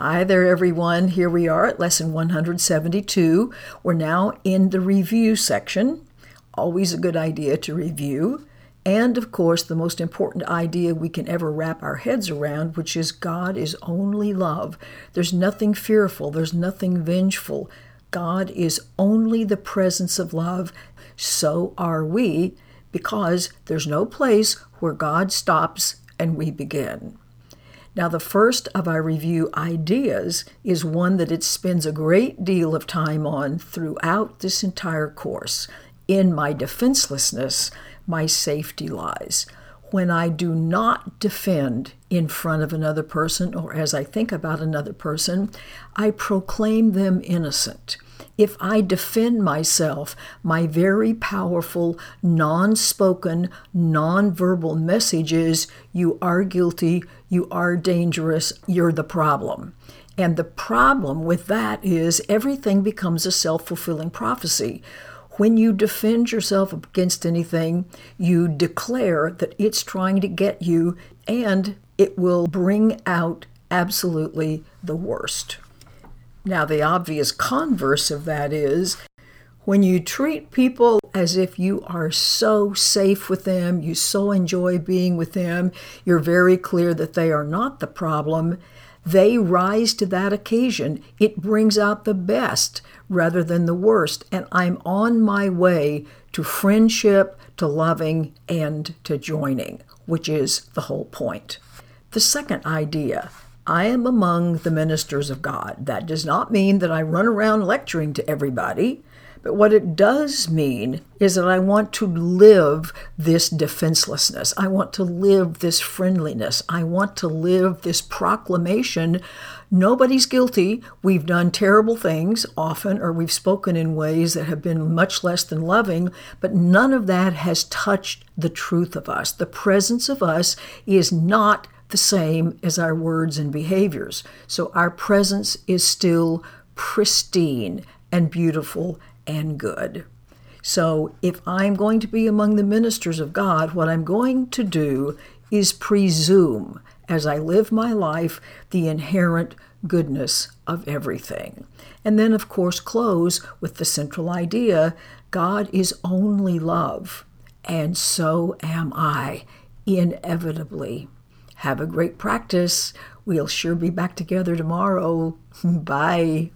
Hi there, everyone. Here we are at lesson 172. We're now in the review section. Always a good idea to review. And of course, the most important idea we can ever wrap our heads around, which is God is only love. There's nothing fearful, there's nothing vengeful. God is only the presence of love. So are we, because there's no place where God stops and we begin. Now, the first of our review ideas is one that it spends a great deal of time on throughout this entire course. In my defenselessness, my safety lies. When I do not defend in front of another person or as I think about another person, I proclaim them innocent. If I defend myself, my very powerful, non spoken, non verbal message is you are guilty, you are dangerous, you're the problem. And the problem with that is everything becomes a self fulfilling prophecy. When you defend yourself against anything, you declare that it's trying to get you, and it will bring out absolutely the worst. Now, the obvious converse of that is when you treat people as if you are so safe with them, you so enjoy being with them, you're very clear that they are not the problem, they rise to that occasion. It brings out the best rather than the worst. And I'm on my way to friendship, to loving, and to joining, which is the whole point. The second idea I am among the ministers of God. That does not mean that I run around lecturing to everybody, but what it does mean is that I want to live this defenselessness. I want to live this friendliness. I want to live this proclamation. Nobody's guilty. We've done terrible things often, or we've spoken in ways that have been much less than loving, but none of that has touched the truth of us. The presence of us is not the same as our words and behaviors. So our presence is still pristine and beautiful and good. So if I'm going to be among the ministers of God, what I'm going to do is presume as I live my life the inherent goodness of everything. And then, of course, close with the central idea God is only love, and so am I, inevitably. Have a great practice. We'll sure be back together tomorrow. Bye.